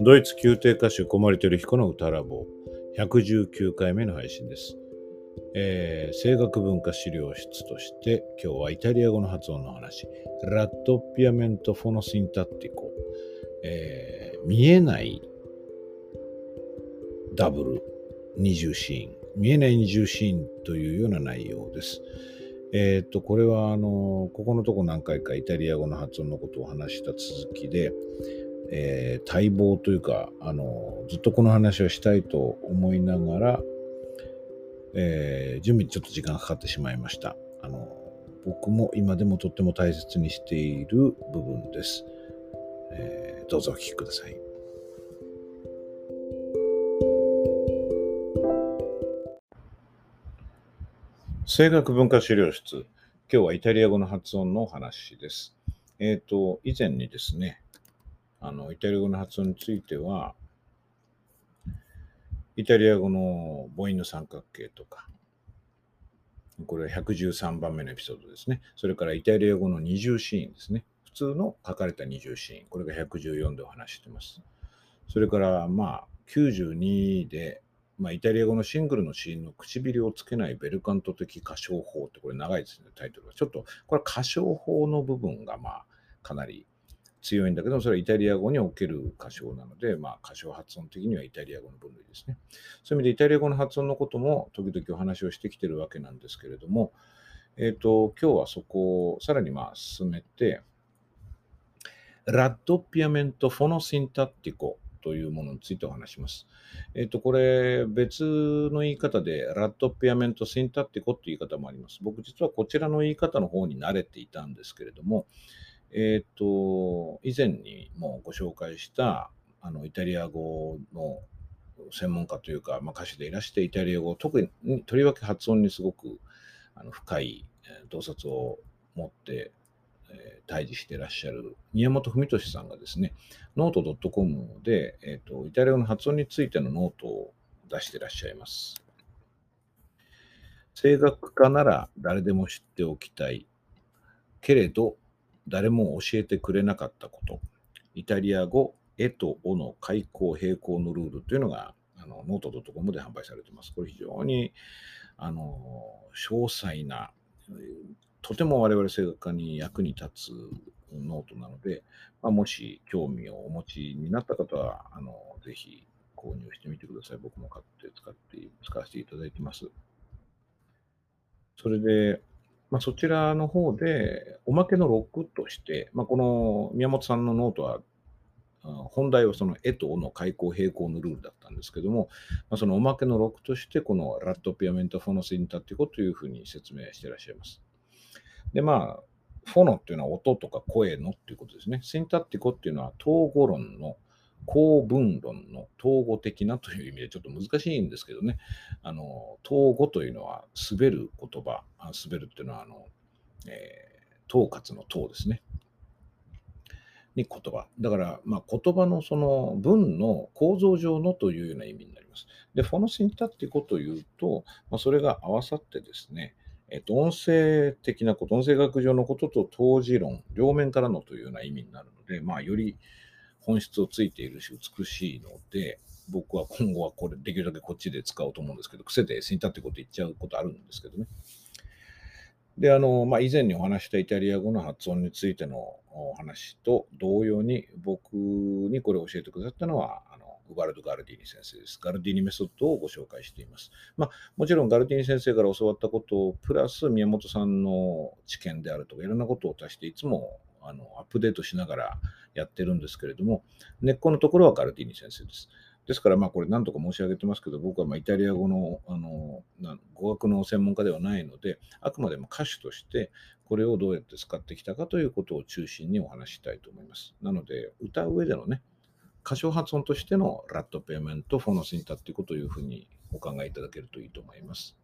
ドイツ宮廷歌手小森照彦の歌ラボ119回目の配信です、えー、声楽文化資料室として今日はイタリア語の発音の話。ラットピアメントフォノシンタッティコ、えー、見えないダブル二重シーン。見えない二重シーンというような内容です。えっ、と、これは、あの、ここのとこ何回かイタリア語の発音のことを話した続きで、えー、待望というか、あの、ずっとこの話をしたいと思いながら、えー、準備にちょっと時間がかかってしまいました。あの、僕も今でもとっても大切にしている部分です。えー、どうぞお聞きください。声楽文化資料室。今日はイタリア語の発音のお話です。えっ、ー、と、以前にですね、あの、イタリア語の発音については、イタリア語の母音の三角形とか、これは113番目のエピソードですね。それからイタリア語の二重シーンですね。普通の書かれた二重シーン。これが114でお話してます。それから、まあ、92で、まあ、イタリア語のシングルのシーンの唇をつけないベルカント的歌唱法って、これ長いですね、タイトルが。ちょっと、これ歌唱法の部分が、まあ、かなり強いんだけど、それはイタリア語における歌唱なので、まあ、歌唱発音的にはイタリア語の分類ですね。そういう意味でイタリア語の発音のことも時々お話をしてきてるわけなんですけれども、えっ、ー、と、今日はそこをさらにまあ進めて、ラッドピアメントフォノシンタッティコというものについてお話します。えっ、ー、と、これ別の言い方でラッドピアメントシンタッティコっていう言い方もあります。僕実はこちらの言い方の方に慣れていたんですけれども、えっ、ー、と、以前にもご紹介した、あの、イタリア語の専門家というか、まあ、歌手でいらしてイタリア語、特にとりわけ発音にすごくあの深い洞察を持って、えー、対峙していらっしゃる宮本文俊さんがですね、 note.com で、えーと、イタリア語の発音についてのノートを出していらっしゃいます。声楽家なら誰でも知っておきたい。けれど、誰も教えてくれなかったこと。イタリア語、 e と o の開口閉口のルールというのが、あのノート .com で販売されています。これ非常にあの詳細な、とても我々声楽家に役に立つノートなので、まあ、もし興味をお持ちになった方は、あのぜひ購入してみてください。僕も買って使って、使わせていただいてます。それで、まあ、そちらの方で、おまけのロックとして、まあ、この宮本さんのノートは、本題はその e と o の開口閉口のルールだったんですけども、まあ、そのおまけのロックとして、この raddoppiamento fonosintattico というふうに説明していらっしゃいます。で、まあ、 fono っていうのは音とか声のっていうことですね。 sintattico っていうのは統語論の構文論の統語的なという意味でちょっと難しいんですけどね、あの統合というのは滑る言葉、滑るっていうのはあの、えー、統括の統ですね。に言葉。だから、まあ、言葉のその文の構造上のというような意味になります。で、フォノシンタっていうことを言うと、まあ、それが合わさってですね、えっと、音声的なこと、音声学上のことと当時論、両面からのというような意味になるので、まあ、より本質をついているし、美しいので、僕は今後はこれ、できるだけこっちで使おうと思うんですけど、癖で死にたってこと言っちゃうことあるんですけどね。で、あの、まあ、以前にお話したイタリア語の発音についてのお話と同様に、僕にこれを教えてくださったのは、あの、ウバルド・ガルディーニ先生です。ガルディーニメソッドをご紹介しています。まあ、もちろんガルディーニ先生から教わったことをプラス宮本さんの知見であるとか、いろんなことを足して、いつもあのアップデートしながらやってるんですけれども、根っこのところはガルディーニ先生です。ですから、まあこれ何とか申し上げてますけど、僕はまイタリア語のあの語学の専門家ではないので、あくまでも歌手としてこれをどうやって使ってきたかということを中心にお話したいと思います。なので、歌う上でのね、歌唱発音としてのラットペイメント、フォノシンタっていうことをいうふうにお考えいただけるといいと思います。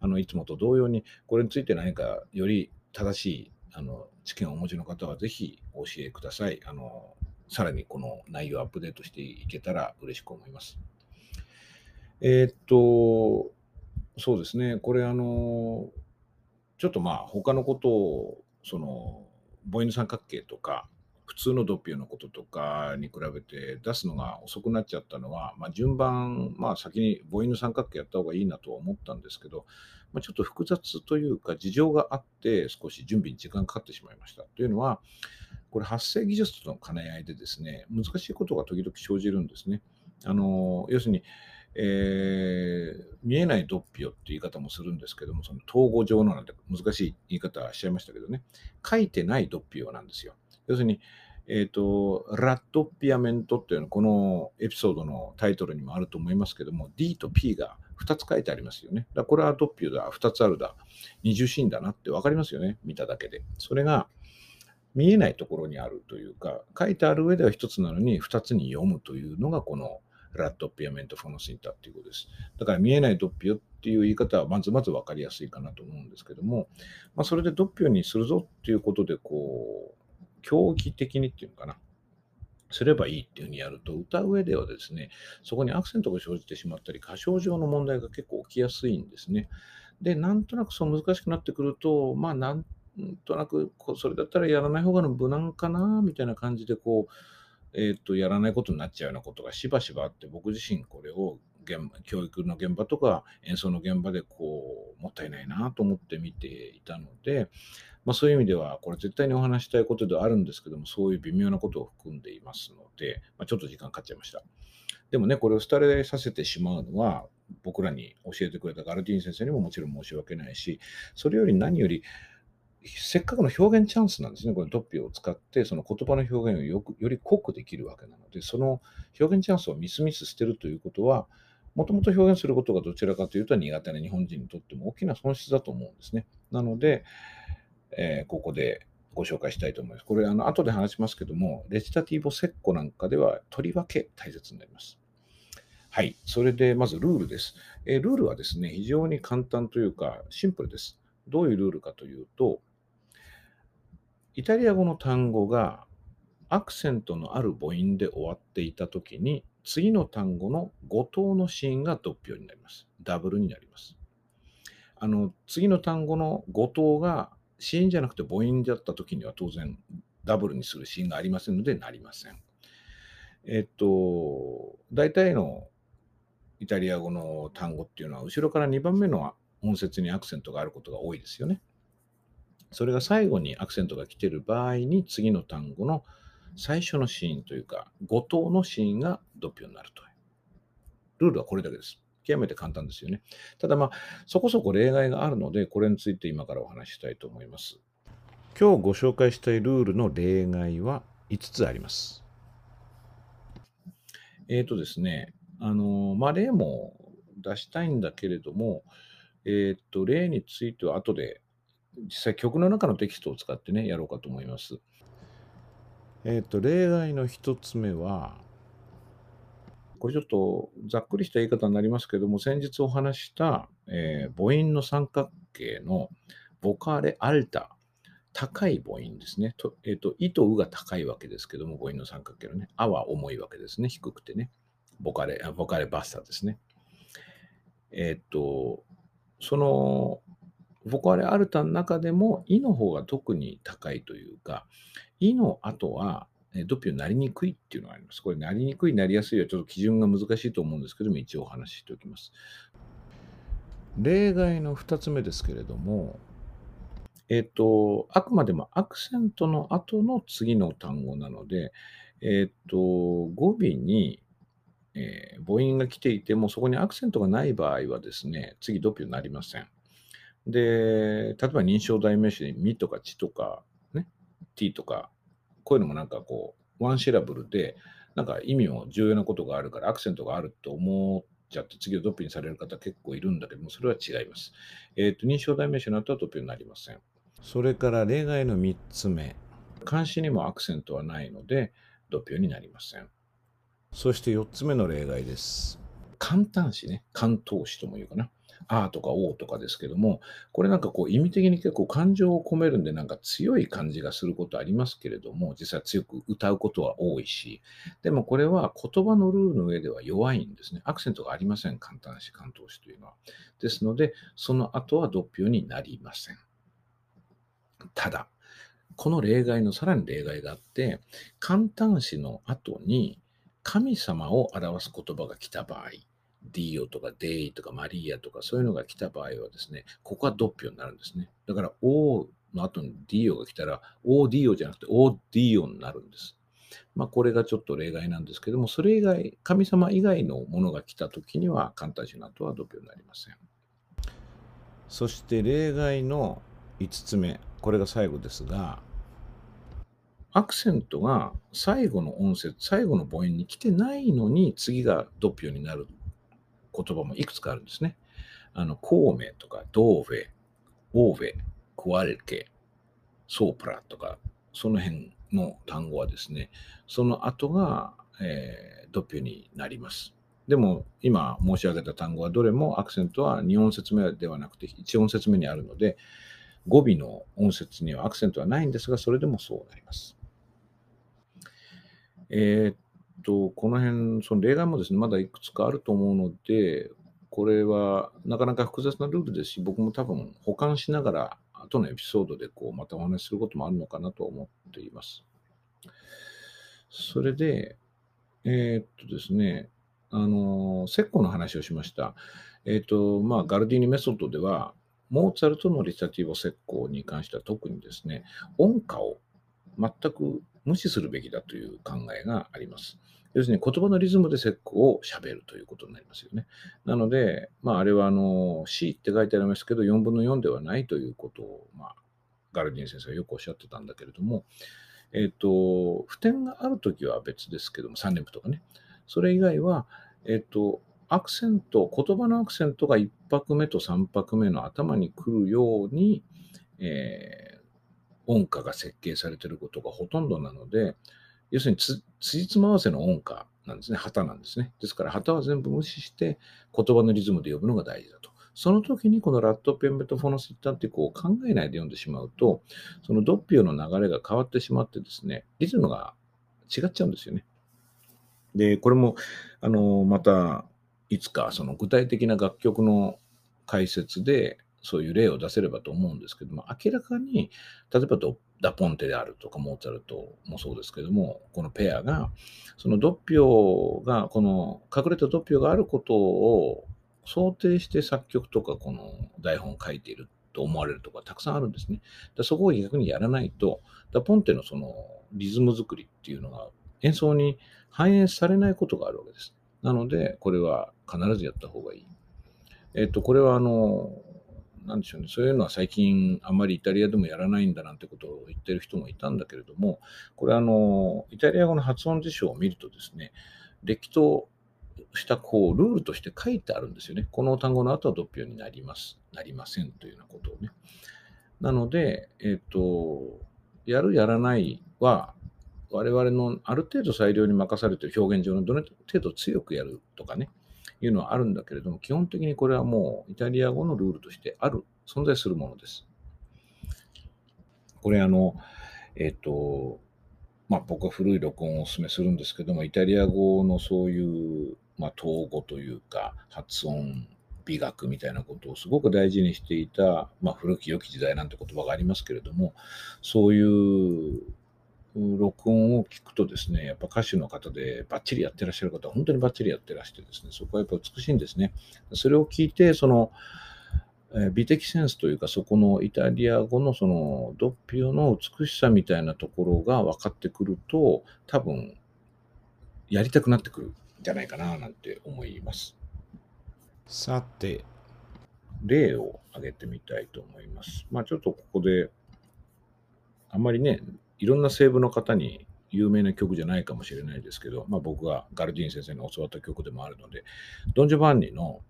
あのいつもと同様に、これについて何かより正しいあの知見をお持ちの方はぜひお教えください。あのさらにこの内容をアップデートしていけたら嬉しく思います。えー、っと、そうですね、これあの、ちょっとまあ他のことを、その、母音の三角形とか、普通のドッピオのこととかに比べて出すのが遅くなっちゃったのは、まあ、順番、まあ、先に母音の三角形やった方がいいなとは思ったんですけど、まあ、ちょっと複雑というか事情があって少し準備に時間かかってしまいました。というのは、これ発生技術との兼ね合いでですね、難しいことが時々生じるんですね。あの要するに、えー、見えないドッピオって言い方もするんですけども、その統合上のなんて難しい言い方しちゃいましたけどね、書いてないドッピオなんですよ。要するに、えっ、ー、と、ラットピアメントっていうのはこのエピソードのタイトルにもあると思いますけども、D と P が2つ書いてありますよね。だこれはドッピオだ、2つあるだ、二重シーンだなって分かりますよね、見ただけで。それが見えないところにあるというか、書いてある上では1つなのに2つに読むというのがこのラットピアメントフォノシンタっていうことです。だから見えないドッピオっていう言い方はまずまず分かりやすいかなと思うんですけども、まあ、それでドッピオにするぞっていうことで、こう、競技的にっていうのかな。すればいいっていうふうにやると、歌う上ではですね、そこにアクセントが生じてしまったり、歌唱上の問題が結構起きやすいんですね。で、なんとなくそう難しくなってくると、まあ、なんとなく、それだったらやらない方が無難かな、みたいな感じで、こう、えっ、と、やらないことになっちゃうようなことがしばしばあって、僕自身これを現場教育の現場とか演奏の現場でこうもったいないなと思って見ていたので、まあ、そういう意味ではこれ絶対にお話したいことではあるんですけどもそういう微妙なことを含んでいますので、まあ、ちょっと時間かかっちゃいましたでもねこれを廃れさせてしまうのは僕らに教えてくれたガルティーン先生にももちろん申し訳ないしそれより何よりせっかくの表現チャンスなんですね。これ、ドッピーを使って、その言葉の表現をよくより濃くできるわけなので、その表現チャンスをミスミスしてるということは、もともと表現することがどちらかというと苦手な日本人にとっても大きな損失だと思うんですね。なので、えー、ここでご紹介したいと思います。これ、あの後で話しますけども、レジタティボセッコなんかではとりわけ大切になります。はい。それで、まずルールです。えー、ルールはですね、非常に簡単というか、シンプルです。どういうルールかというと、イタリア語の単語がアクセントのある母音で終わっていたときに、次の単語の語頭のシーンがドッピオになります。ダブルになります。あの、次の単語の語頭が子音じゃなくて母音だった時には当然ダブルにするシーンがありませんのでなりません。えっと、大体のイタリア語の単語っていうのは後ろから2番目の音節にアクセントがあることが多いですよね。それが最後にアクセントが来てる場合に次の単語の最初のシーンというか、5頭のシーンがドピオになるという。ルールはこれだけです。極めて簡単ですよね。ただまあ、そこそこ例外があるので、これについて今からお話ししたいと思います。今日ご紹介したいルールの例外は5つあります。えっ、ー、とですね、あの、まあ、例も出したいんだけれども、えっ、ー、と、例については後で実際曲の中のテキストを使ってね、やろうかと思います。えっ、ー、と、例外の一つ目は、これちょっとざっくりした言い方になりますけども、先日お話した、えー、母音の三角形のボカーレアルタ、高い母音ですね。とえっ、ー、と、イとウが高いわけですけども、母音の三角形のね、アは重いわけですね。低くてね。ボカレ、ボカレバッサですね。えっ、ー、と、その、ボカレアルタの中でも、イの方が特に高いというか、いの後は、ドピオになりにくいっていうのがあります。これ、なりにくい、なりやすいはちょっと基準が難しいと思うんですけども、一応お話ししておきます。例外の2つ目ですけれども、えっ、と、あくまでもアクセントの後の次の単語なので、えっ、と、語尾に、えー、母音が来ていても、そこにアクセントがない場合はですね、次ドピオになりません。で、例えば認証代名詞でみとかちとか、ね、t とか、こういうのもなんかこう、ワンシラブルで、なんか意味も重要なことがあるから、アクセントがあると思っちゃって、次をドッピにされる方結構いるんだけども、それは違います。えっ、ー、と、認証代名詞の後はドッピンになりません。それから例外の3つ目。漢詞にもアクセントはないので、ドッピオになりません。そして4つ目の例外です。簡単詞ね。関東詞とも言うかな。あーとかおーとかですけども、これなんかこう意味的に結構感情を込めるんでなんか強い感じがすることありますけれども、実際強く歌うことは多いし、でもこれは言葉のルールの上では弱いんですね。アクセントがありません。簡単詞、関東詞というのは。ですので、その後はドッピオになりません。ただ、この例外のさらに例外があって、簡単詞の後に神様を表す言葉が来た場合、ディオとかデイとかマリアとかそういうのが来た場合はですね、ここはドッピオになるんですね。だから、オの後にディオが来たら、オーディオじゃなくてオーディオになるんです。まあ、これがちょっと例外なんですけども、それ以外、神様以外のものが来たときには、簡単詞の後はドッピオになりません。そして例外の5つ目、これが最後ですが、アクセントが最後の音節、最後の母音に来てないのに、次が doppio になる言葉もいくつかあるんですね。あの、 come とか、 dove、オーフェ、 qualche、 sopra とか、その辺の単語はですね、その後が、えー、 doppio になります。でも、今申し上げた単語はどれもアクセントは2音節目ではなくて1音節目にあるので、語尾の音節にはアクセントはないんですが、それでもそうなります。えー、っと、この辺、その例外もですね、まだいくつかあると思うので、これはなかなか複雑なルールですし、僕も多分保管しながら、後のエピソードでこうまたお話しすることもあるのかなと思っています。それで、えー、っとですね、あの、石膏の話をしました。えー、っと、まあ、ガルディーニメソッドでは、モーツァルトのリサティボ石膏に関しては特にですね、音歌を全く無視するべきだという考えがあります。要するに言葉のリズムで石膏を喋るということになりますよね。なので、まあ、あれはあの C って書いてありますけど、4分の4ではないということを、まあ、ガルディン先生はよくおっしゃってたんだけれども、えっ、ー、と、普天があるときは別ですけども、3連符とかね。それ以外は、えっ、ー、と、アクセント、言葉のアクセントが1拍目と3拍目の頭に来るように、えー、音歌が設計されてることがほとんどなので、要するにつ、つじつま合わせの音歌なんですね。旗なんですね。ですから、旗は全部無視して、言葉のリズムで呼ぶのが大事だと。その時にこのラットペンベトフォノシッタってこう考えないで読んでしまうと、そのドッピオの流れが変わってしまってですね、リズムが違っちゃうんですよね。で、これも、あの、また、いつかその具体的な楽曲の解説で、そういう例を出せればと思うんですけども、明らかに、例えばダポンテであるとか、モーツァルトもそうですけども、このペアが、そのドッピオが、この隠れたドッピオがあることを想定して作曲とかこの台本を書いていると思われるところがたくさんあるんですね。だそこを逆にやらないと、ダポンテのそのリズム作りっていうのが演奏に反映されないことがあるわけです。なので、これは必ずやった方がいい。えっと、これはあの、なんでしょうね、そういうのは最近あんまりイタリアでもやらないんだなんてことを言ってる人もいたんだけれども、これあの、イタリア語の発音辞書を見るとですね、歴としたこうルールとして書いてあるんですよね。この単語の後はドッピオになります、なりませんというようなことをね。なので、えっ、ー、と、やる、やらないは、我々のある程度裁量に任されている表現上のどの程度強くやるとかね、いうのはあるんだけれども、基本的にこれはもうイタリア語のルールとしてある、存在するものです。これあの、えっ、ー、と、まあ僕は古い録音をお勧めするんですけども、イタリア語のそういう、まあ統合というか、発音、美学みたいなことをすごく大事にしていた、まあ古き良き時代なんて言葉がありますけれども、そういう録音を聞くとですね、やっぱ歌手の方でバッチリやってらっしゃる方は本当にバッチリやってらしてですね、そこはやっぱ美しいんですね。それを聞いて、その、え美的センスというか、そこのイタリア語のそのドッピオの美しさみたいなところが分かってくると、多分、やりたくなってくるんじゃないかななんて思います。さて、例を挙げてみたいと思います。まあちょっとここで、あんまりね、いろんな声部の方に有名な曲じゃないかもしれないですけど、まあ、僕がガルディーン先生に教わった曲でもあるので、ドン・ジョバンニの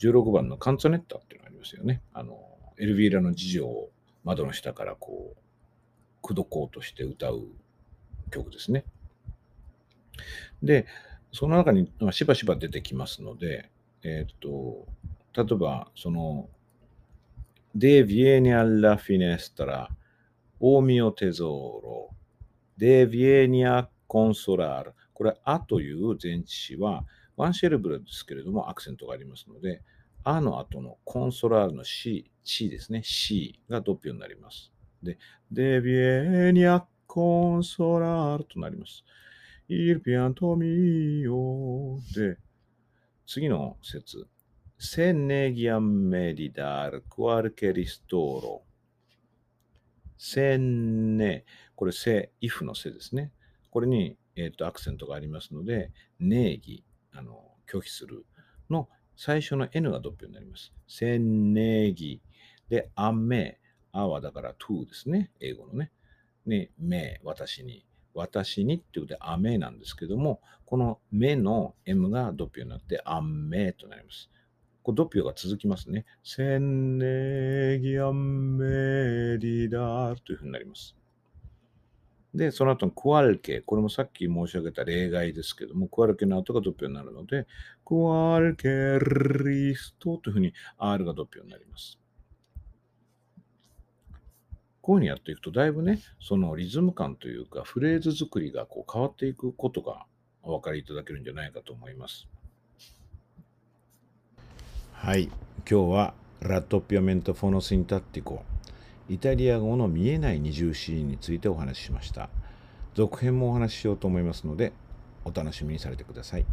16番のカンツァネッタっていうのがありますよね。あの、エルヴィーラの次女を窓の下からこう、口説こうとして歌う曲ですね。で、その中にしばしば出てきますので、えっ、と、例えば、その、De viene alla finestra o mio tesoro, de vienia consolar。これ、あという前置詞は、ワンシェルブルですけれども、アクセントがありますので、あの後のコンソラールの C、C ですね。C がドッピオになります。で、デビエニャコンソラールとなります。Il pianto mio で、次の説。Se negiam medidar qualche ristoro. se ne これせ、if のせですね。これに、えーと、アクセントがありますので、ネギ、あの拒否するの最初の N がドッピュになります。せネギ。で、あめ。あはだから to ですね。英語のね。ね、め、私に。私にっていうことで、あめなんですけども、このめの M がドッピュになって、あめとなります。これドピュが続きますね。せんねぎあめりだというふうになります。で、その後のクワルケ。これもさっき申し上げた例外ですけども、クワルケの後がドピュになるので、クワルケリストというふうに R がドピュになります。こういうふうにやっていくと、だいぶね、そのリズム感というか、フレーズ作りがこう変わっていくことがお分かりいただけるんじゃないかと思います。はい、今日はラットピアメントフォノスインタッティコ、イタリア語の見えない二重シーンについてお話ししました。続編もお話ししようと思いますので、お楽しみにされてください。